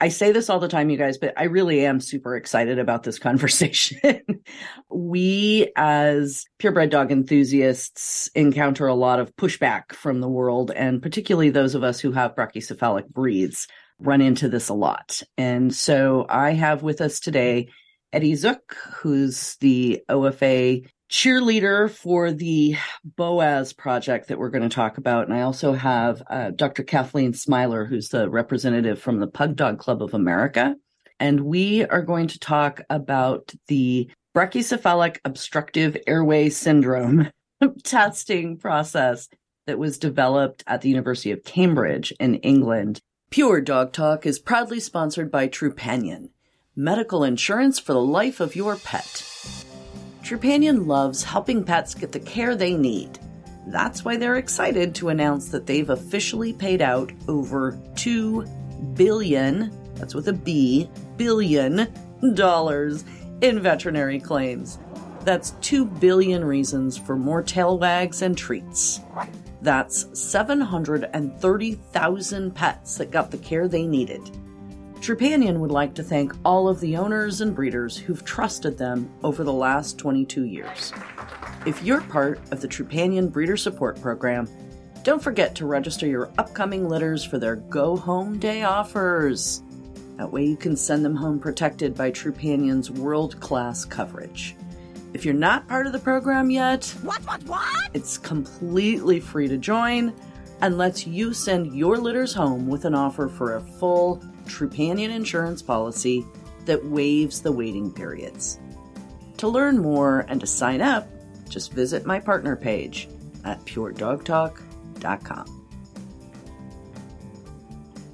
I say this all the time, you guys, but I really am super excited about this conversation. we, as purebred dog enthusiasts, encounter a lot of pushback from the world, and particularly those of us who have brachycephalic breeds run into this a lot. And so I have with us today Eddie Dziuk, who's the OFA cheerleader for the BOAS project that we're going to talk about. And I also have uh, Dr. Kathleen Smiler, who's the representative from the Pug Dog Club of America. And we are going to talk about the brachycephalic obstructive airway syndrome testing process that was developed at the University of Cambridge in England. Pure Dog Talk is proudly sponsored by Trupanion, medical insurance for the life of your pet. Trupanion loves helping pets get the care they need. That's why they're excited to announce that they've officially paid out over 2 billion, that's with a B, billion dollars in veterinary claims. That's 2 billion reasons for more tail wags and treats. That's 730,000 pets that got the care they needed. Trupanion would like to thank all of the owners and breeders who've trusted them over the last 22 years. If you're part of the Trupanion Breeder Support Program, don't forget to register your upcoming litters for their Go Home Day offers. That way you can send them home protected by Trupanion's world class coverage. If you're not part of the program yet, what, what, what? It's completely free to join and lets you send your litters home with an offer for a full Trupanion insurance policy that waives the waiting periods. To learn more and to sign up, just visit my partner page at puredogtalk.com.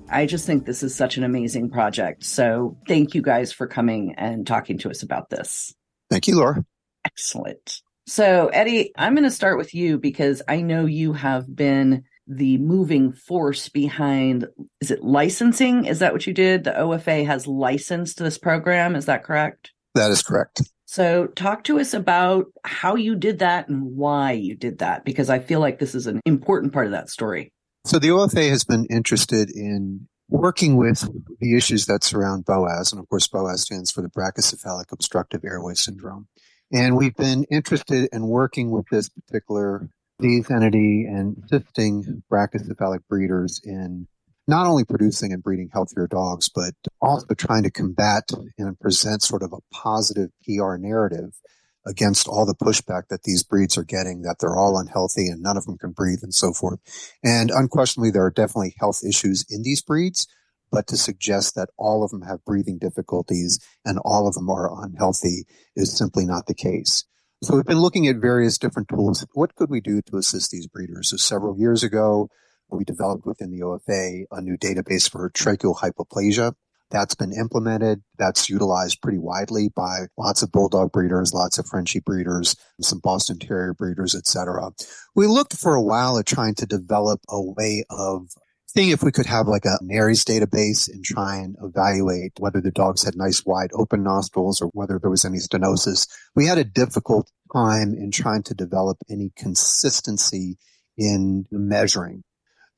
I just think this is such an amazing project. So thank you guys for coming and talking to us about this. Thank you, Laura. Excellent. So, Eddie, I'm going to start with you because I know you have been the moving force behind is it licensing? Is that what you did? The ofa has licensed this program is that correct? That is correct. So talk to us about how you did that and why you did that because i feel like this is an important part of that story. So the ofa has been interested in working with the issues that surround boas and of course boas stands for the brachycephalic obstructive airway syndrome. And we've been interested in working with this particular disease entity and assisting brachycephalic breeders in not only producing and breeding healthier dogs, but also trying to combat and present sort of a positive PR narrative against all the pushback that these breeds are getting, that they're all unhealthy and none of them can breathe and so forth. And unquestionably, there are definitely health issues in these breeds, but to suggest that all of them have breathing difficulties and all of them are unhealthy is simply not the case. So we've been looking at various different tools. What could we do to assist these breeders? So several years ago, we developed within the OFA a new database for tracheal hypoplasia. That's been implemented. That's utilized pretty widely by lots of bulldog breeders, lots of Frenchie breeders, some Boston Terrier breeders, etc. We looked for a while at trying to develop a way of seeing if we could have like a NARES database and try and evaluate whether the dogs had nice wide open nostrils or whether there was any stenosis. We had a difficult time in trying to develop any consistency in measuring.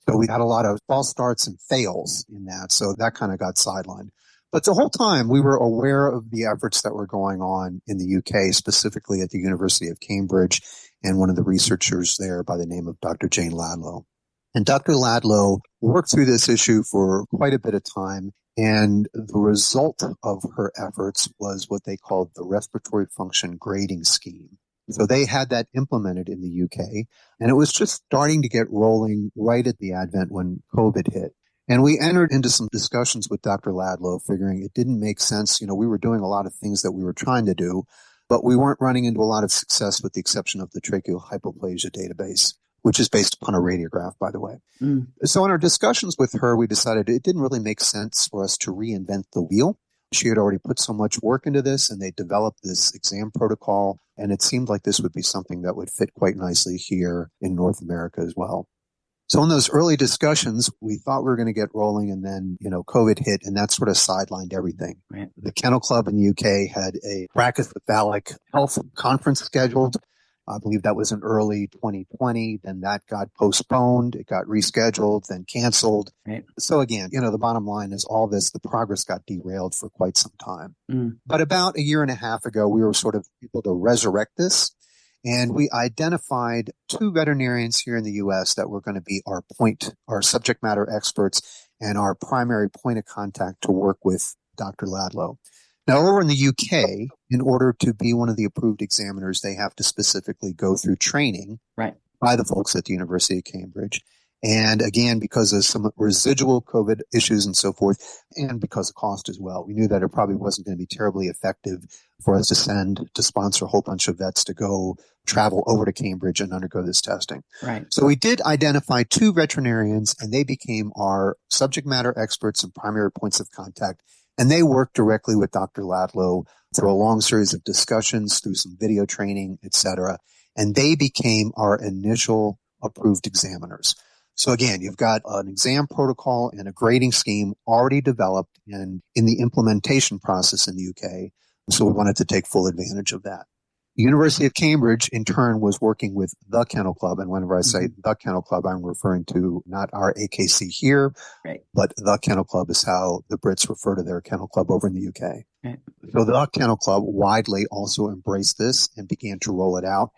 So we had a lot of false starts and fails in that. So that kind of got sidelined. But the whole time we were aware of the efforts that were going on in the UK, specifically at the University of Cambridge and one of the researchers there by the name of Dr. Jane Ladlow. And Dr. Ladlow worked through this issue for quite a bit of time. And the result of her efforts was what they called the respiratory function grading scheme. So they had that implemented in the UK and it was just starting to get rolling right at the advent when COVID hit. And we entered into some discussions with Dr. Ladlow, figuring it didn't make sense. You know, we were doing a lot of things that we were trying to do, but we weren't running into a lot of success with the exception of the tracheal hypoplasia database which is based upon a radiograph, by the way. Mm. So in our discussions with her, we decided it didn't really make sense for us to reinvent the wheel. She had already put so much work into this and they developed this exam protocol. And it seemed like this would be something that would fit quite nicely here in North America as well. So in those early discussions, we thought we were going to get rolling and then, you know, COVID hit and that sort of sidelined everything. Right. The Kennel Club in the UK had a brachycephalic health conference scheduled. I believe that was in early 2020. Then that got postponed. It got rescheduled, then canceled. Right. So again, you know, the bottom line is all this, the progress got derailed for quite some time. Mm. But about a year and a half ago, we were sort of able to resurrect this and we identified two veterinarians here in the U.S. that were going to be our point, our subject matter experts and our primary point of contact to work with Dr. Ladlow. Now, over in the UK, in order to be one of the approved examiners, they have to specifically go through training right. by the folks at the University of Cambridge. And again, because of some residual COVID issues and so forth, and because of cost as well, we knew that it probably wasn't going to be terribly effective for us to send to sponsor a whole bunch of vets to go travel over to Cambridge and undergo this testing. Right. So we did identify two veterinarians and they became our subject matter experts and primary points of contact. And they worked directly with Dr. Ladlow through a long series of discussions, through some video training, etc. And they became our initial approved examiners. So again, you've got an exam protocol and a grading scheme already developed and in the implementation process in the UK. So we wanted to take full advantage of that. The University of Cambridge, in turn, was working with the Kennel Club. And whenever I say mm-hmm. the Kennel Club, I'm referring to not our AKC here, right. but the Kennel Club is how the Brits refer to their Kennel Club over in the UK. Right. So the Kennel Club widely also embraced this and began to roll it out.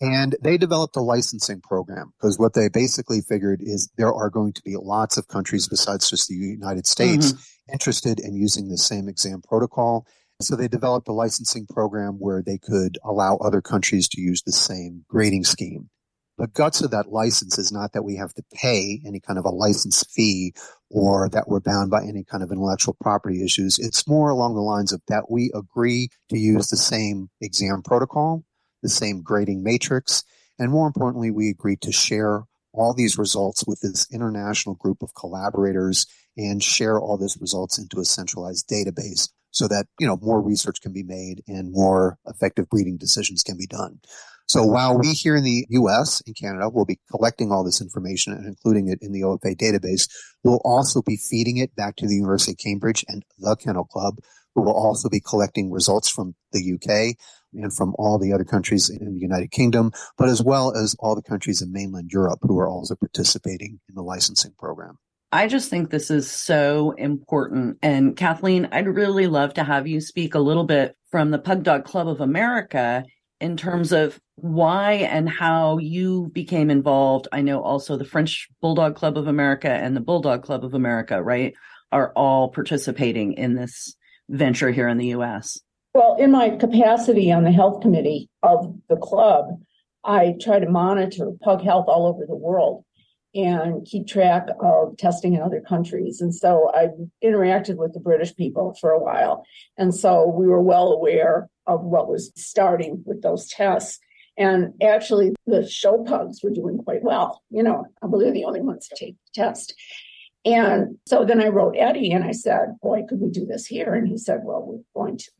And they developed a licensing program because what they basically figured is there are going to be lots of countries besides just the United States mm-hmm. interested in using the same exam protocol. So they developed a licensing program where they could allow other countries to use the same grading scheme. The guts of that license is not that we have to pay any kind of a license fee or that we're bound by any kind of intellectual property issues. It's more along the lines of that we agree to use the same exam protocol the same grading matrix. And more importantly, we agreed to share all these results with this international group of collaborators and share all these results into a centralized database so that, you know, more research can be made and more effective breeding decisions can be done. So while we here in the US and Canada will be collecting all this information and including it in the OFA database, we'll also be feeding it back to the University of Cambridge and the Kennel Club, who will also be collecting results from the UK and from all the other countries in the United Kingdom, but as well as all the countries in mainland Europe who are also participating in the licensing program. I just think this is so important. And Kathleen, I'd really love to have you speak a little bit from the Pug Dog Club of America in terms of why and how you became involved. I know also the French Bulldog Club of America and the Bulldog Club of America, right, are all participating in this venture here in the US. Well, in my capacity on the health committee of the club, I try to monitor pug health all over the world and keep track of testing in other countries. And so I interacted with the British people for a while. And so we were well aware of what was starting with those tests. And actually, the show pugs were doing quite well. You know, I believe the only ones to take the test. And so then I wrote Eddie and I said, Boy, could we do this here? And he said, Well, we're going to.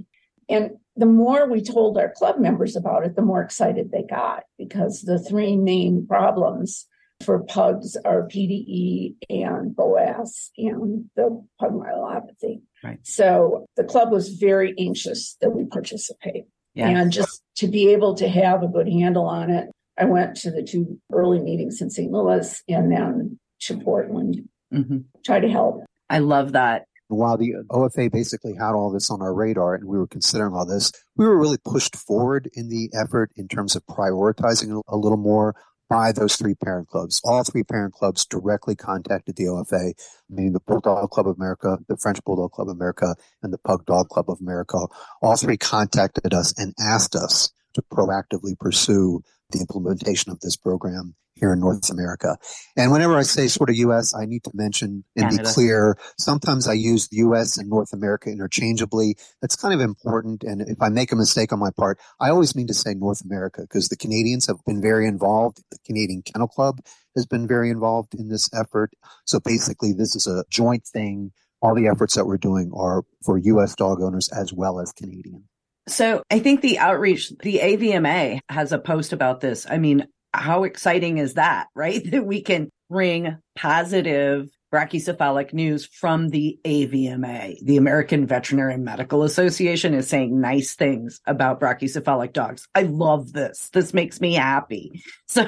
And the more we told our club members about it, the more excited they got because the three main problems for pugs are PDE and BOAS and the pug myelopathy. Right. So the club was very anxious that we participate. Yes. And just to be able to have a good handle on it, I went to the two early meetings in St. Louis and then to Portland, mm-hmm. try to help. I love that while the OFA basically had all this on our radar and we were considering all this, we were really pushed forward in the effort in terms of prioritizing a little more by those three parent clubs. All three parent clubs directly contacted the OFA, meaning the Bulldog Club of America, the French Bulldog Club of America, and the Pug Dog Club of America. All three contacted us and asked us to proactively pursue the implementation of this program here in North America. And whenever I say sort of US, I need to mention and Canada. be clear. Sometimes I use US and North America interchangeably. That's kind of important. And if I make a mistake on my part, I always mean to say North America because the Canadians have been very involved. The Canadian Kennel Club has been very involved in this effort. So basically, this is a joint thing all the efforts that we're doing are for U.S. dog owners as well as Canadian. So I think the outreach, the AVMA has a post about this. I mean, how exciting is that, right? That we can bring positive brachycephalic news from the AVMA. The American Veterinary Medical Association is saying nice things about brachycephalic dogs. I love this. This makes me happy. So,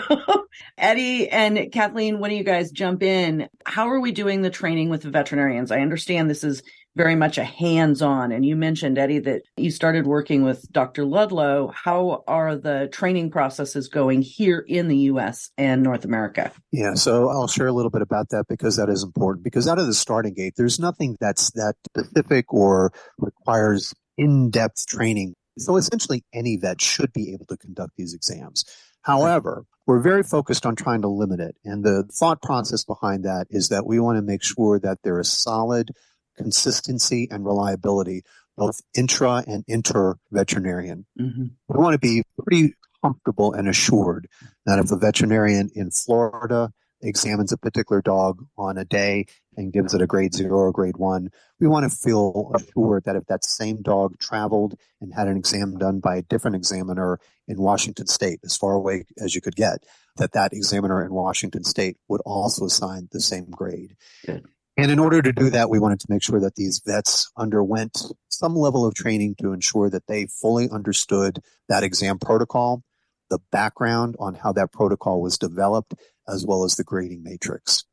Eddie and Kathleen, when do you guys jump in? How are we doing the training with the veterinarians? I understand this is very much a hands on. And you mentioned, Eddie, that you started working with Dr. Ladlow. How are the training processes going here in the US and North America? Yeah, so I'll share a little bit about that because that is important. Because out of the starting gate, there's nothing that's that specific or requires in depth training. So essentially, any vet should be able to conduct these exams. However, we're very focused on trying to limit it. And the thought process behind that is that we want to make sure that there is solid consistency and reliability, both intra and inter veterinarian. Mm-hmm. We want to be pretty comfortable and assured that if a veterinarian in Florida examines a particular dog on a day and gives it a grade zero or grade one, we want to feel assured that if that same dog traveled and had an exam done by a different examiner in Washington state, as far away as you could get, that that examiner in Washington state would also assign the same grade. Good. And in order to do that, we wanted to make sure that these vets underwent some level of training to ensure that they fully understood that exam protocol, the background on how that protocol was developed, as well as the grading matrix.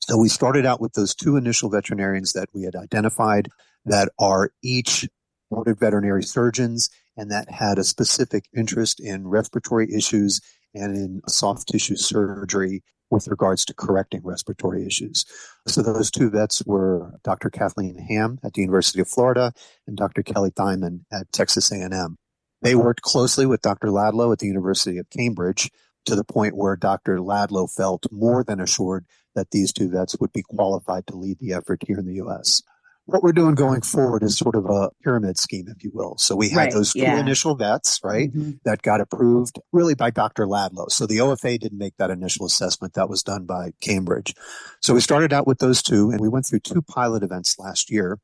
So we started out with those two initial veterinarians that we had identified that are each boarded veterinary surgeons and that had a specific interest in respiratory issues and in soft tissue surgery with regards to correcting respiratory issues. So those two vets were Dr. Kathleen Ham at the University of Florida and Dr. Kelly Thieman at Texas A&M. They worked closely with Dr. Ladlow at the University of Cambridge to the point where Dr. Ladlow felt more than assured that these two vets would be qualified to lead the effort here in the U.S what we're doing going forward is sort of a pyramid scheme, if you will. So we had right, those two yeah. initial vets, right, mm-hmm. that got approved really by Dr. Ladlow. So the OFA didn't make that initial assessment. That was done by Cambridge. So we started out with those two and we went through two pilot events last year.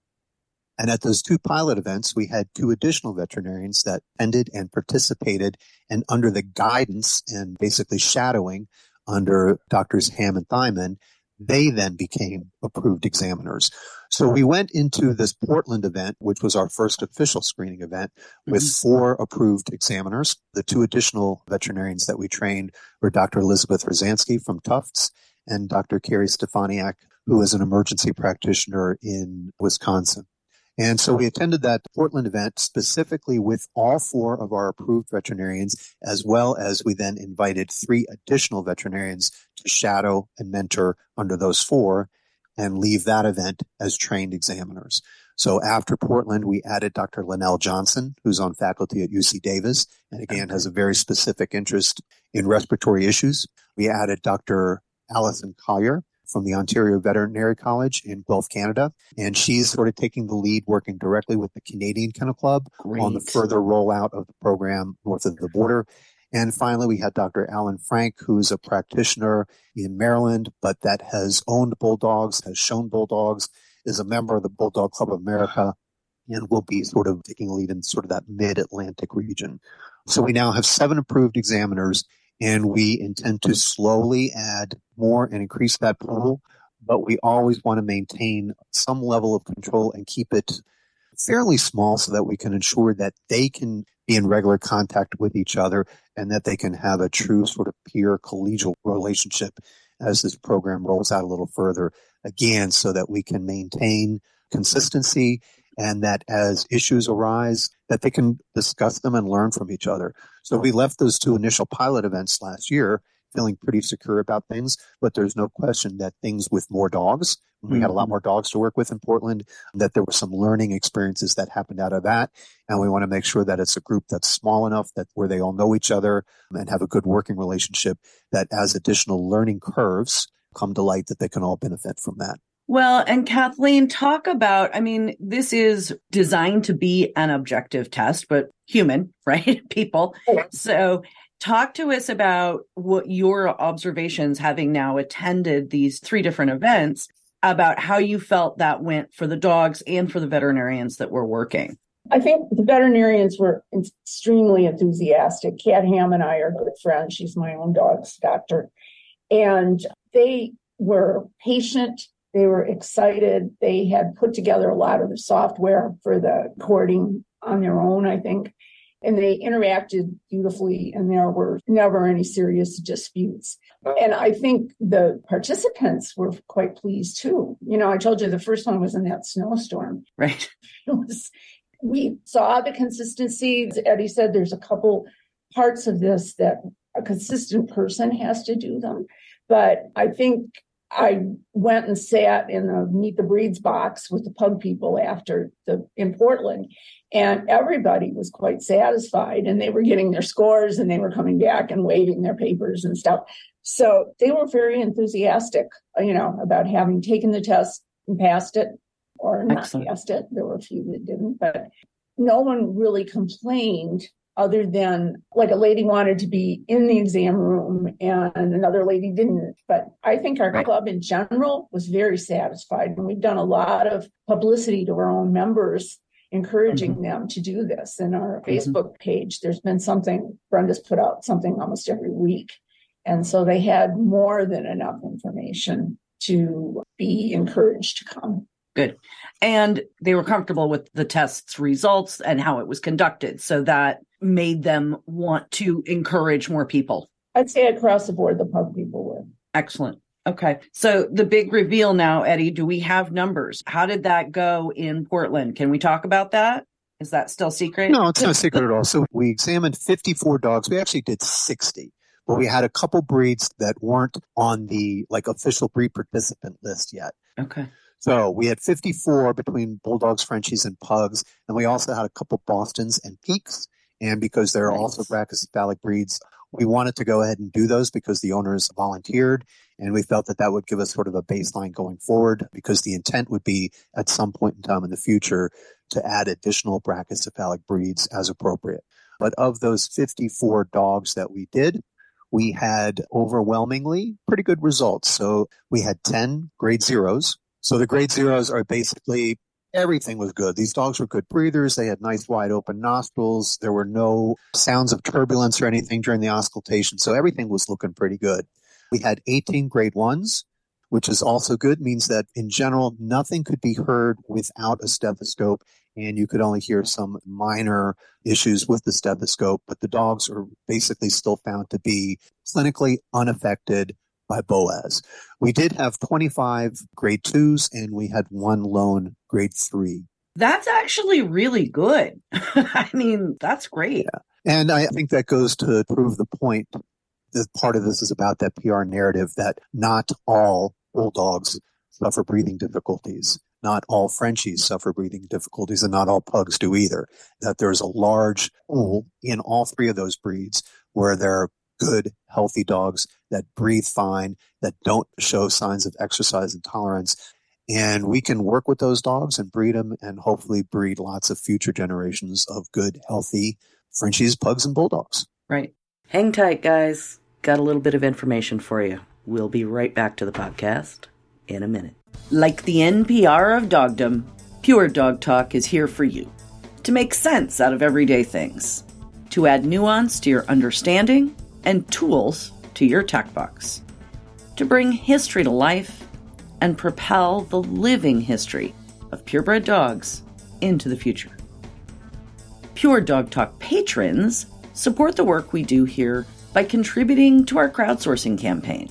And at those two pilot events, we had two additional veterinarians that ended and participated and under the guidance and basically shadowing under Doctors Ham and Thieman, they then became approved examiners. So we went into this Portland event, which was our first official screening event with mm-hmm. four approved examiners. The two additional veterinarians that we trained were Dr. Elizabeth Rozanski from Tufts and Dr. Carrie Stefaniak, who is an emergency practitioner in Wisconsin. And so we attended that Portland event specifically with all four of our approved veterinarians, as well as we then invited three additional veterinarians to shadow and mentor under those four and leave that event as trained examiners. So after Portland, we added Dr. Lynelle Johnson, who's on faculty at UC Davis, and again has a very specific interest in respiratory issues. We added Dr. Allison Collier, from the Ontario Veterinary College in Guelph, Canada. And she's sort of taking the lead, working directly with the Canadian Kennel Club Great. on the further rollout of the program north of the border. And finally, we had Dr. Alan Frank, who's a practitioner in Maryland, but that has owned bulldogs, has shown bulldogs, is a member of the Bulldog Club of America, and will be sort of taking a lead in sort of that mid Atlantic region. So we now have seven approved examiners and we intend to slowly add more and increase that pool, but we always want to maintain some level of control and keep it fairly small so that we can ensure that they can be in regular contact with each other and that they can have a true sort of peer collegial relationship as this program rolls out a little further again so that we can maintain consistency and that as issues arise that they can discuss them and learn from each other. So we left those two initial pilot events last year feeling pretty secure about things, but there's no question that things with more dogs, we mm-hmm. had a lot mm-hmm. more dogs to work with in Portland, that there were some learning experiences that happened out of that. And we want to make sure that it's a group that's small enough that where they all know each other and have a good working relationship that as additional learning curves come to light that they can all benefit from that. Well, and Kathleen, talk about, I mean, this is designed to be an objective test, but human, right? People. So talk to us about what your observations having now attended these three different events about how you felt that went for the dogs and for the veterinarians that were working. I think the veterinarians were extremely enthusiastic. Kat Ham and I are good friends. She's my own dog's doctor. And they were patient. They were excited. They had put together a lot of the software for the recording on their own, I think. And they interacted beautifully, and there were never any serious disputes. And I think the participants were quite pleased too. You know, I told you the first one was in that snowstorm. Right. It was we saw the consistency. Eddie said there's a couple parts of this that a consistent person has to do them. But I think I went and sat in the Meet the Breeds box with the pug people after the in Portland, and everybody was quite satisfied, and they were getting their scores, and they were coming back and waving their papers and stuff. So they were very enthusiastic, you know, about having taken the test and passed it or not Excellent. passed it. There were a few that didn't, but no one really complained other than like a lady wanted to be in the exam room and another lady didn't. But I think our right. club in general was very satisfied. And we've done a lot of publicity to our own members, encouraging mm-hmm. them to do this. In our mm-hmm. Facebook page, there's been something, Brenda's put out something almost every week. And so they had more than enough information to be encouraged to come. Good. And they were comfortable with the test's results and how it was conducted. So that made them want to encourage more people. I'd say across the board, the pub people were. Excellent. Okay. So the big reveal now, Eddie, do we have numbers? How did that go in Portland? Can we talk about that? Is that still secret? No, it's not secret at all. So we examined 54 dogs. We actually did 60, but we had a couple breeds that weren't on the like official breed participant list yet. Okay. So we had 54 between Bulldogs, Frenchies, and Pugs. And we also had a couple Bostons and Pekes. And because they're nice. also brachycephalic breeds, we wanted to go ahead and do those because the owners volunteered. And we felt that that would give us sort of a baseline going forward because the intent would be at some point in time in the future to add additional brachycephalic breeds as appropriate. But of those 54 dogs that we did, we had overwhelmingly pretty good results. So we had 10 grade zeros, so the grade zeros are basically everything was good. These dogs were good breathers. They had nice wide open nostrils. There were no sounds of turbulence or anything during the auscultation. So everything was looking pretty good. We had 18 grade ones, which is also good, means that in general, nothing could be heard without a stethoscope. And you could only hear some minor issues with the stethoscope, but the dogs are basically still found to be clinically unaffected by BOAS. We did have 25 grade twos and we had one lone grade three. That's actually really good. I mean, that's great. Yeah. And I think that goes to prove the point that part of this is about that PR narrative that not all bulldogs suffer breathing difficulties. Not all Frenchies suffer breathing difficulties and not all pugs do either. That there's a large pool in all three of those breeds where there are good, healthy dogs that breathe fine, that don't show signs of exercise intolerance. And we can work with those dogs and breed them and hopefully breed lots of future generations of good, healthy Frenchies, pugs, and bulldogs. Right. Hang tight, guys. Got a little bit of information for you. We'll be right back to the podcast in a minute. Like the NPR of dogdom, Pure Dog Talk is here for you to make sense out of everyday things, to add nuance to your understanding and tools to your tech box to bring history to life and propel the living history of purebred dogs into the future. Pure Dog Talk patrons support the work we do here by contributing to our crowdsourcing campaign.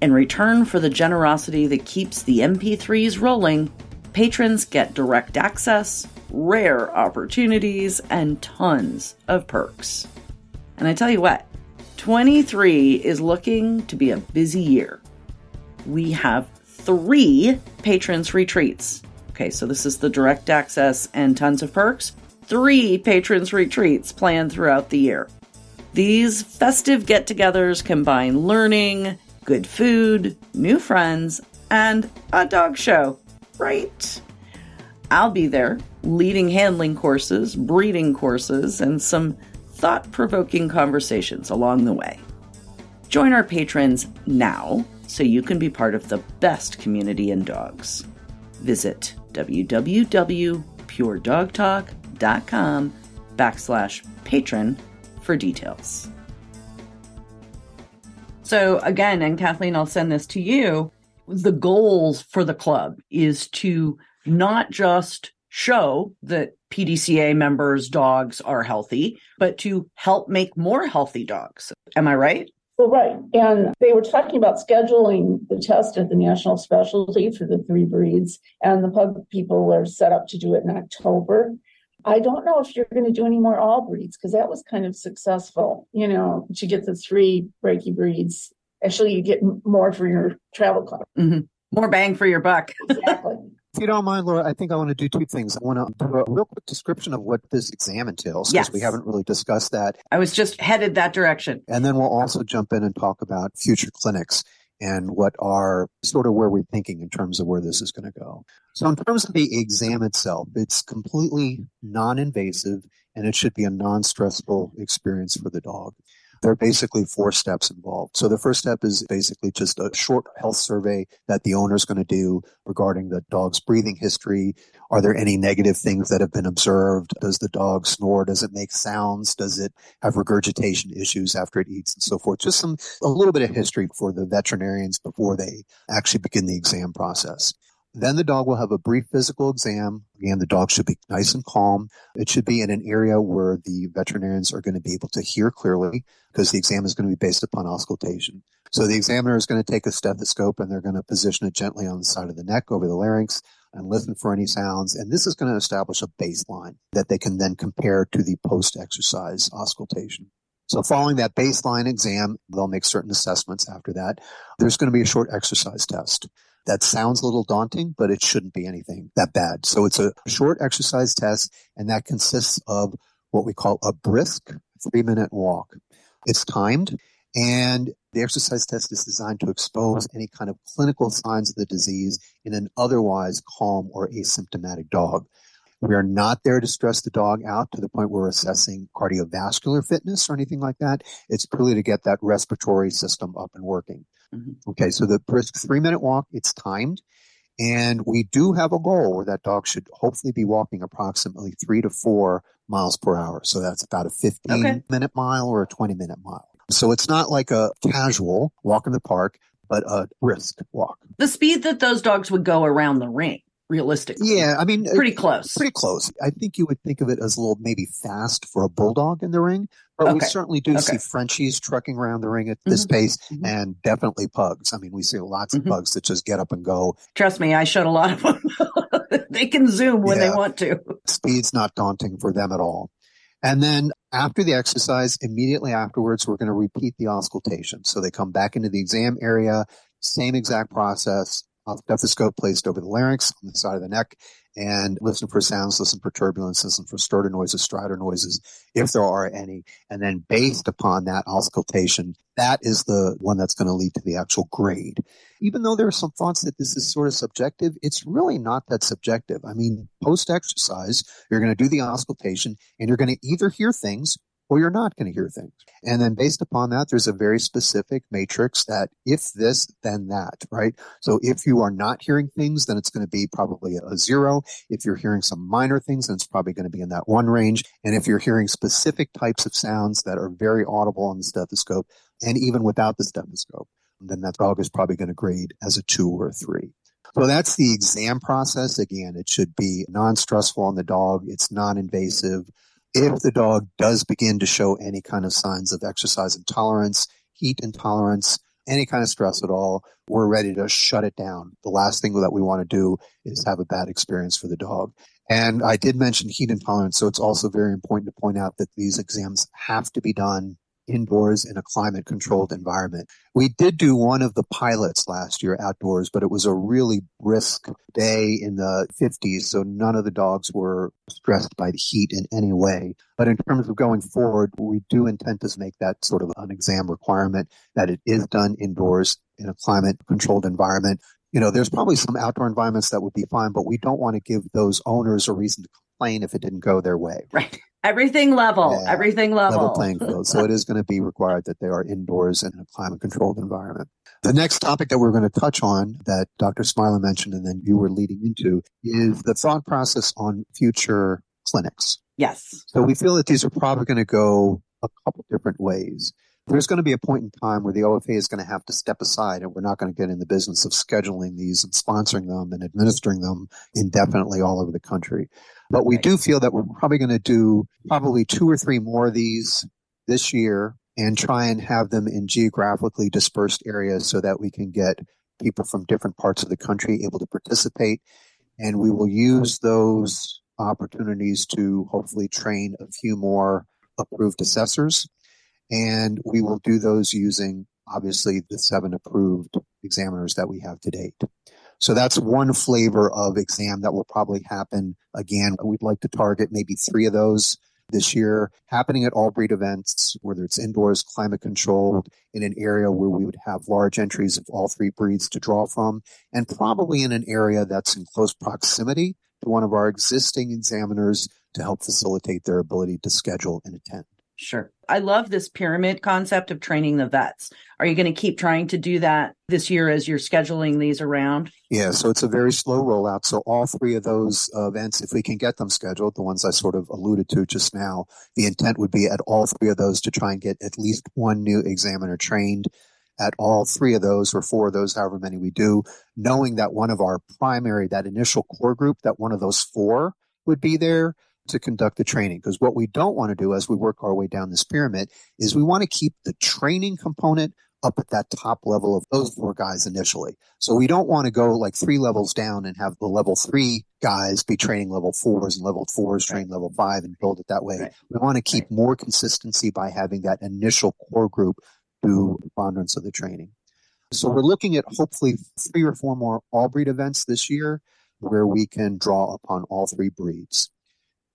In return for the generosity that keeps the MP3s rolling, patrons get direct access, rare opportunities, and tons of perks. And I tell you what, 23 is looking to be a busy year. We have three patrons retreats. Okay, so this is the direct access and tons of perks. Three patrons retreats planned throughout the year. These festive get togethers combine learning, good food, new friends, and a dog show. Right? I'll be there leading handling courses, breeding courses, and some thought provoking conversations along the way. Join our patrons now so you can be part of the best community in dogs. Visit www.puredogtalk.com backslash patron for details. So again, and Kathleen, I'll send this to you. The goals for the club is to not just show that PDCA members' dogs are healthy, but to help make more healthy dogs. Am I right? Well, right. And they were talking about scheduling the test at the national specialty for the three breeds, and the pug people are set up to do it in October. I don't know if you're going to do any more all breeds because that was kind of successful. You know, to get the three brachy breeds. Actually, you get more for your travel cost. Mm-hmm. More bang for your buck. exactly. If you don't mind, Laura, I think I want to do two things. I want to do a real quick description of what this exam entails because Yes. we haven't really discussed that. I was just headed that direction. And then we'll also jump in and talk about future clinics and what are sort of where we're thinking in terms of where this is going to go. So, in terms of the exam itself, it's completely non invasive and it should be a non stressful experience for the dog. There are basically four steps involved. So, the first step is basically just a short health survey that the owner is going to do regarding the dog's breathing history. Are there any negative things that have been observed? Does the dog snore? Does it make sounds? Does it have regurgitation issues after it eats and so forth? Just some, a little bit of history for the veterinarians before they actually begin the exam process. Then the dog will have a brief physical exam. Again, the dog should be nice and calm. It should be in an area where the veterinarians are going to be able to hear clearly because the exam is going to be based upon auscultation. So the examiner is going to take a stethoscope and they're going to position it gently on the side of the neck over the larynx and listen for any sounds. And this is going to establish a baseline that they can then compare to the post exercise auscultation. So following that baseline exam, they'll make certain assessments after that. There's going to be a short exercise test. That sounds a little daunting, but it shouldn't be anything that bad. So it's a short exercise test and that consists of what we call a brisk three minute walk. It's timed and the exercise test is designed to expose any kind of clinical signs of the disease in an otherwise calm or asymptomatic dog. We are not there to stress the dog out to the point where we're assessing cardiovascular fitness or anything like that. It's purely to get that respiratory system up and working. Mhm. Okay, so the brisk three minute walk, it's timed. And we do have a goal where that dog should hopefully be walking approximately three to four miles per hour. So that's about a 15 Okay. minute mile or a 20 minute mile. So it's not like a casual walk in the park, but a brisk walk. The speed that those dogs would go around the ring, realistically. Yeah, I mean, Pretty close. Pretty close. I think you would think of it as a little maybe fast for a bulldog in the ring, but we certainly do see Frenchies trucking around the ring at this Mhm. pace Mhm. and definitely pugs. I mean, we see lots of Mhm. pugs that just get up and go. Trust me, I showed a lot of them. they can zoom when they want to. Speed's not daunting for them at all. And then after the exercise, immediately afterwards, we're going to repeat the auscultation. So they come back into the exam area, same exact process, stethoscope placed over the larynx on the side of the neck, and listen for sounds, listen for turbulence, listen for stertor noises, stridor noises, if there are any. And then based upon that auscultation, that is the one that's going to lead to the actual grade. Even though there are some thoughts that this is sort of subjective, it's really not that subjective. I mean, post exercise, you're going to do the auscultation and you're going to either hear things or you're not going to hear things. And then based upon that, there's a very specific matrix that if this, then that, right? So if you are not hearing things, then it's going to be probably a zero. If you're hearing some minor things, then it's probably going to be in that one range. And if you're hearing specific types of sounds that are very audible on the stethoscope and even without the stethoscope, then that dog is probably going to grade as a two or a three. So that's the exam process. Again, it should be non-stressful on the dog. It's non-invasive. If the dog does begin to show any kind of signs of exercise intolerance, heat intolerance, any kind of stress at all, we're ready to shut it down. The last thing that we want to do is have a bad experience for the dog. And I did mention heat intolerance, so it's also very important to point out that these exams have to be done indoors in a climate controlled environment. We did do one of the pilots last year outdoors, but it was a really brisk day in the 50s, so none of the dogs were stressed by the heat in any way. But in terms of going forward, we do intend to make that sort of an exam requirement that it is done indoors in a climate controlled environment. You know, there's probably some outdoor environments that would be fine, but we don't want to give those owners a reason to complain if it didn't go their way. Right. Everything level, yeah, everything level. Level playing field. So it is going to be required that they are indoors in a climate controlled environment. The next topic that we're going to touch on that Dr. Smiler mentioned and then you were leading into is the thought process on future clinics. Yes. So we feel that these are probably going to go a couple different ways. There's going to be a point in time where the OFA is going to have to step aside and we're not going to get in the business of scheduling these and sponsoring them and administering them indefinitely all over the country. But we do feel that we're probably going to do probably two or three more of these this year and try and have them in geographically dispersed areas so that we can get people from different parts of the country able to participate. And we will use those opportunities to hopefully train a few more approved assessors. And we will do those using obviously the seven approved examiners that we have to date. So that's one flavor of exam that will probably happen again. We'd like to target maybe three of those this year happening at all breed events, whether it's indoors, climate controlled, in an area where we would have large entries of all three breeds to draw from, and probably in an area that's in close proximity to one of our existing examiners to help facilitate their ability to schedule and attend. Sure. I love this pyramid concept of training the vets. Are you going to keep trying to do that this year as you're scheduling these around? Yeah, so it's a very slow rollout. So all three of those uh, events, if we can get them scheduled, the ones I sort of alluded to just now, the intent would be at all three of those to try and get at least one new examiner trained at all three of those or four of those, however many we do, knowing that one of our primary, that initial core group, that one of those four would be there to conduct the training. Because what we don't want to do as we work our way down this pyramid is we want to keep the training component up at that top level of those four guys initially. So we don't want to go like three levels down and have the level three guys be training level fours and level fours train level five and build it that way. Right. We want to keep right. more consistency by having that initial core group do the preponderance of the training. So we're looking at hopefully three or four more all breed events this year where we can draw upon all three breeds.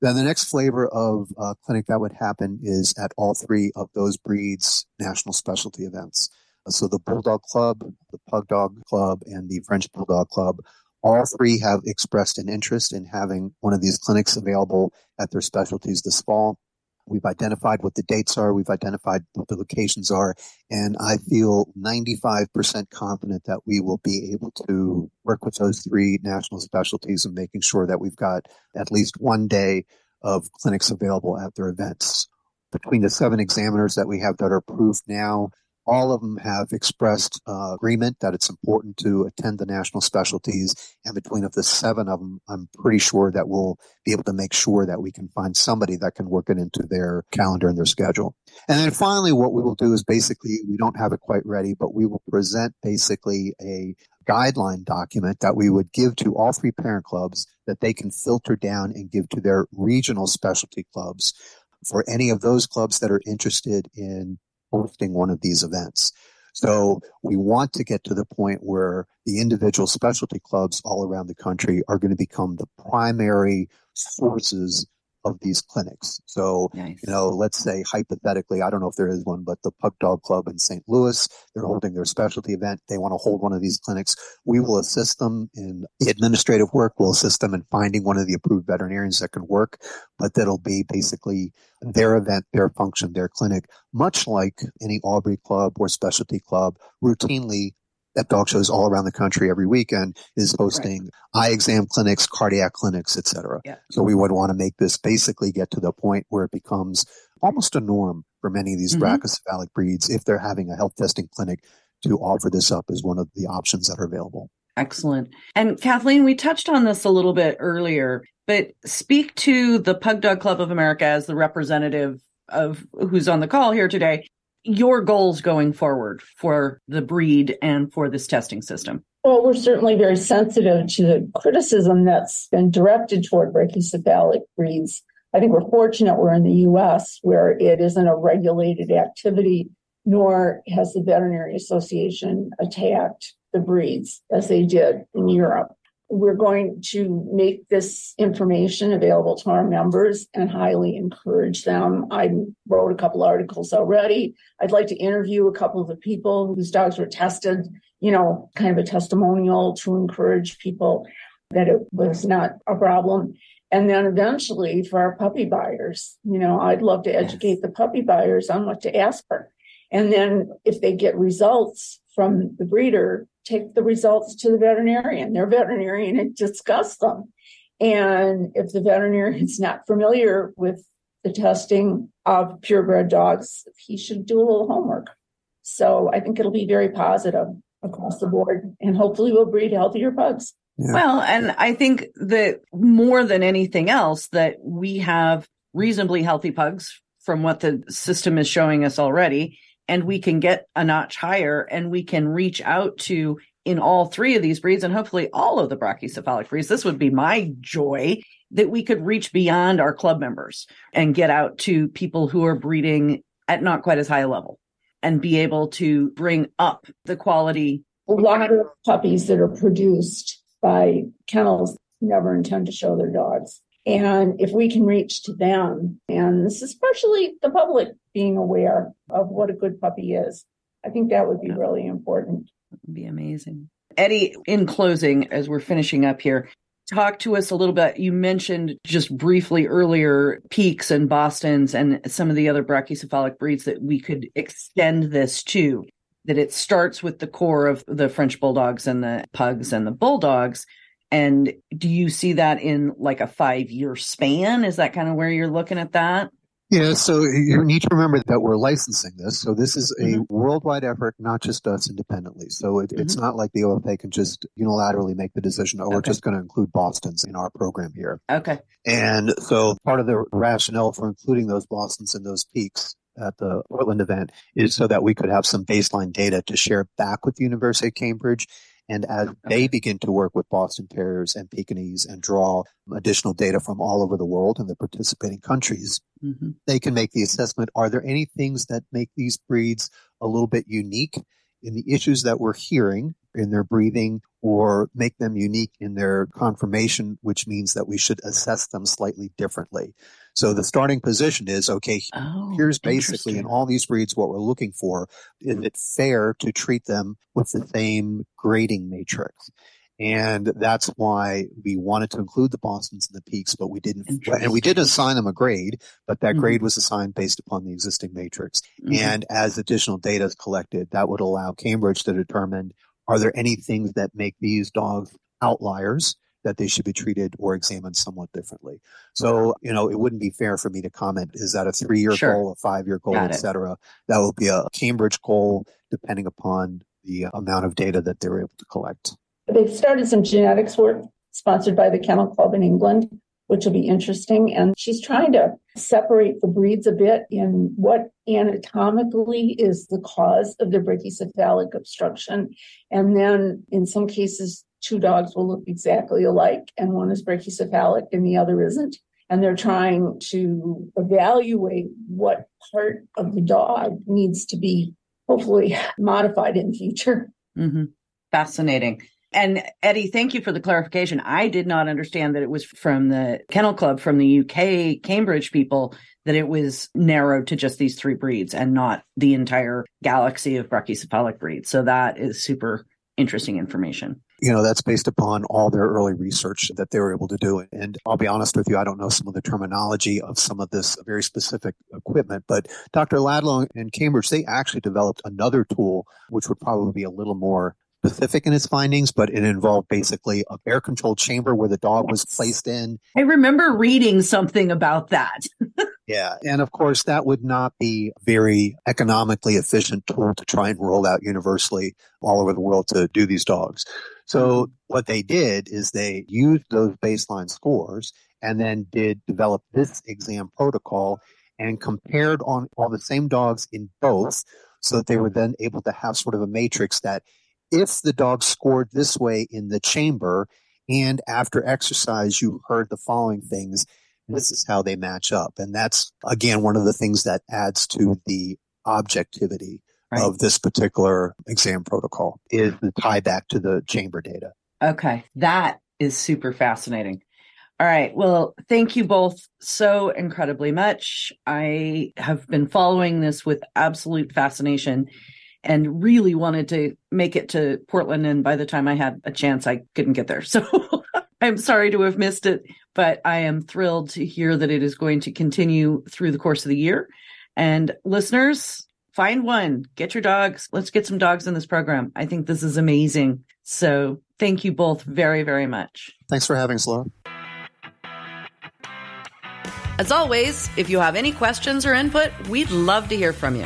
Then the next flavor of uh, clinic that would happen is at all three of those breeds' national specialty events. So the Bulldog Club, the Pug Dog Club, and the French Bulldog Club, all three have expressed an interest in having one of these clinics available at their specialties this fall. We've identified what the dates are. We've identified what the locations are. And I feel 95% confident that we will be able to work with those three national specialties and making sure that we've got at least one day of clinics available at their events. Between the seven examiners that we have that are approved now, all of them have expressed uh, agreement that it's important to attend the national specialties. And between of the seven of them, I'm pretty sure that we'll be able to make sure that we can find somebody that can work it into their calendar and their schedule. And then finally, what we will do is basically, we don't have it quite ready, but we will present basically a guideline document that we would give to all three parent clubs that they can filter down and give to their regional specialty clubs for any of those clubs that are interested in hosting one of these events. So we want to get to the point where the individual specialty clubs all around the country are going to become the primary sources of these clinics. So, nice. you know, let's say hypothetically, I don't know if there is one, but the Pug Dog Club in St. Louis, they're mm-hmm. holding their specialty event. They want to hold one of these clinics. We will assist them in the administrative work. We'll assist them in finding one of the approved veterinarians that can work, but that'll be basically their event, their function, their clinic, much like any all breed club or specialty club routinely dog shows all around the country every weekend is hosting right. eye exam clinics, cardiac clinics, etc. Yeah. So we would want to make this basically get to the point where it becomes almost a norm for many of these mm-hmm. brachycephalic breeds if they're having a health testing clinic to offer this up as one of the options that are available. Excellent. And Kathleen, we touched on this a little bit earlier, but speak to the Pug Dog Club of America as the representative of who's on the call here today your goals going forward for the breed and for this testing system? Well, we're certainly very sensitive to the criticism that's been directed toward brachycephalic breeds. I think we're fortunate we're in the US where it isn't a regulated activity, nor has the Veterinary Association attacked the breeds as they did in Europe we're going to make this information available to our members and highly encourage them. I wrote a couple articles already. I'd like to interview a couple of the people whose dogs were tested, you know, kind of a testimonial to encourage people that it was not a problem. And then eventually for our puppy buyers, you know, I'd love to educate the puppy buyers on what to ask for. And then if they get results from the breeder, take the results to the veterinarian. Their veterinarian and discuss them. And if the veterinarian is not familiar with the testing of purebred dogs, he should do a little homework. So I think it'll be very positive across the board, and hopefully we'll breed healthier pugs. Yeah. Well, and I think that more than anything else, that we have reasonably healthy pugs from what the system is showing us already, and we can get a notch higher and we can reach out to in all three of these breeds and hopefully all of the brachycephalic breeds. This would be my joy that we could reach beyond our club members and get out to people who are breeding at not quite as high a level and be able to bring up the quality. A lot of puppies that are produced by kennels never intend to show their dogs. And if we can reach to them, and this is partially the public being aware of what a good puppy is, I think that would be really important. Would be amazing. Eddie, in closing, as we're finishing up here, talk to us a little bit. You mentioned just briefly earlier Pekes and Boston's and some of the other brachycephalic breeds that we could extend this to. That it starts with the core of the French bulldogs and the pugs and the bulldogs. And do you see that in like a five year span? Is that kind of where you're looking at that? Yeah, so you need to remember that we're licensing this. So this is a mm-hmm. worldwide effort, not just us independently. So it, mm-hmm. it's not like the OFA can just unilaterally make the decision, oh, okay. we're just going to include Boston's in our program here. Okay. And so part of the rationale for including those Boston's and those Pekes at the Portland event is so that we could have some baseline data to share back with the University of Cambridge and as they begin to work with Boston Terriers and Pekingese and draw additional data from all over the world and the participating countries, mm-hmm. they can make the assessment are there any things that make these breeds a little bit unique in the issues that we're hearing in their breathing or make them unique in their conformation, which means that we should assess them slightly differently. So the starting position is okay, oh, here's basically in all these breeds what we're looking for. Is it fair to treat them with the same grading matrix? And that's why we wanted to include the Bostons and the Pekes, but we didn't, and we did assign them a grade, but that mm-hmm. grade was assigned based upon the existing matrix. Mm-hmm. And as additional data is collected, that would allow Cambridge to determine are there any things that make these dogs outliers? That they should be treated or examined somewhat differently. So, you know, it wouldn't be fair for me to comment, is that a three year sure. goal, a five year goal, et cetera? That would be a Cambridge goal depending upon the amount of data that they're able to collect. They've started some genetics work sponsored by the Kennel Club in England, which will be interesting. And she's trying to separate the breeds a bit in what anatomically is the cause of the brachycephalic obstruction. And then in some cases, two dogs will look exactly alike, and one is brachycephalic and the other isn't. And they're trying to evaluate what part of the dog needs to be hopefully modified in future. Mm-hmm. Fascinating. And Eddie, thank you for the clarification. I did not understand that it was from the Kennel Club, from the UK Cambridge people, that it was narrowed to just these three breeds and not the entire galaxy of brachycephalic breeds. So that is super interesting information you know, that's based upon all their early research that they were able to do. And I'll be honest with you, I don't know some of the terminology of some of this very specific equipment, but Dr. Ladlow in Cambridge, they actually developed another tool, which would probably be a little more specific in its findings, but it involved basically a air controlled chamber where the dog was placed in. I remember reading something about that. yeah. And of course, that would not be a very economically efficient tool to try and roll out universally all over the world to do these dogs. So mm-hmm. what they did is they used those baseline scores and then did develop this exam protocol and compared on all the same dogs in both so that they were then able to have sort of a matrix that if the dog scored this way in the chamber and after exercise you heard the following things this is how they match up and that's again one of the things that adds to the objectivity right. of this particular exam protocol is the tie back to the chamber data. Okay. That is super fascinating. All right. Well, thank you both so incredibly much. I have been following this with absolute fascination and really wanted to make it to Portland. And by the time I had a chance, I couldn't get there. So I'm sorry to have missed it, but I am thrilled to hear that it is going to continue through the course of the year. And listeners, find one, get your dogs. Let's get some dogs in this program. I think this is amazing. So thank you both very, very much. Thanks for having us, Laura. As always, if you have any questions or input, we'd love to hear from you.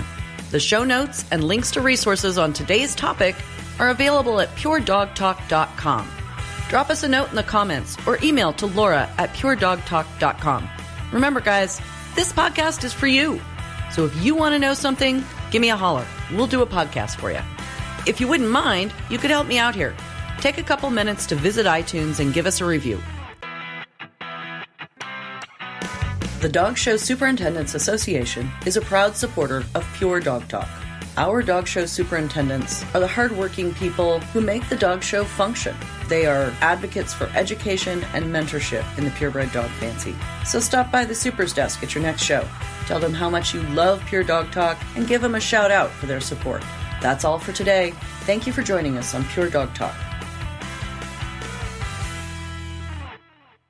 The show notes and links to resources on today's topic are available at puredogtalk.com. Drop us a note in the comments or email to laura at puredogtalk.com. Remember, guys, this podcast is for you. So if you want to know something, give me a holler. We'll do a podcast for you. If you wouldn't mind, you could help me out here. Take a couple minutes to visit iTunes and give us a review. The Dog Show Superintendents Association is a proud supporter of Pure Dog Talk. Our dog show superintendents are the hardworking people who make the dog show function. They are advocates for education and mentorship in the purebred dog fancy. So stop by the Super's desk at your next show. Tell them how much you love Pure Dog Talk and give them a shout out for their support. That's all for today. Thank you for joining us on Pure Dog Talk.